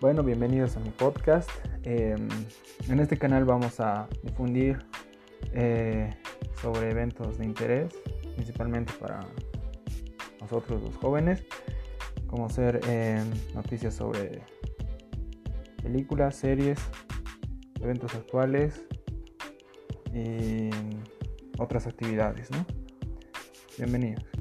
Bueno, bienvenidos a mi podcast. Em, en este canal vamos a difundir eh, sobre eventos de interés, principalmente para nosotros los jóvenes, como ser em, noticias sobre películas, series, eventos actuales y otras actividades. ¿no? Bienvenidos.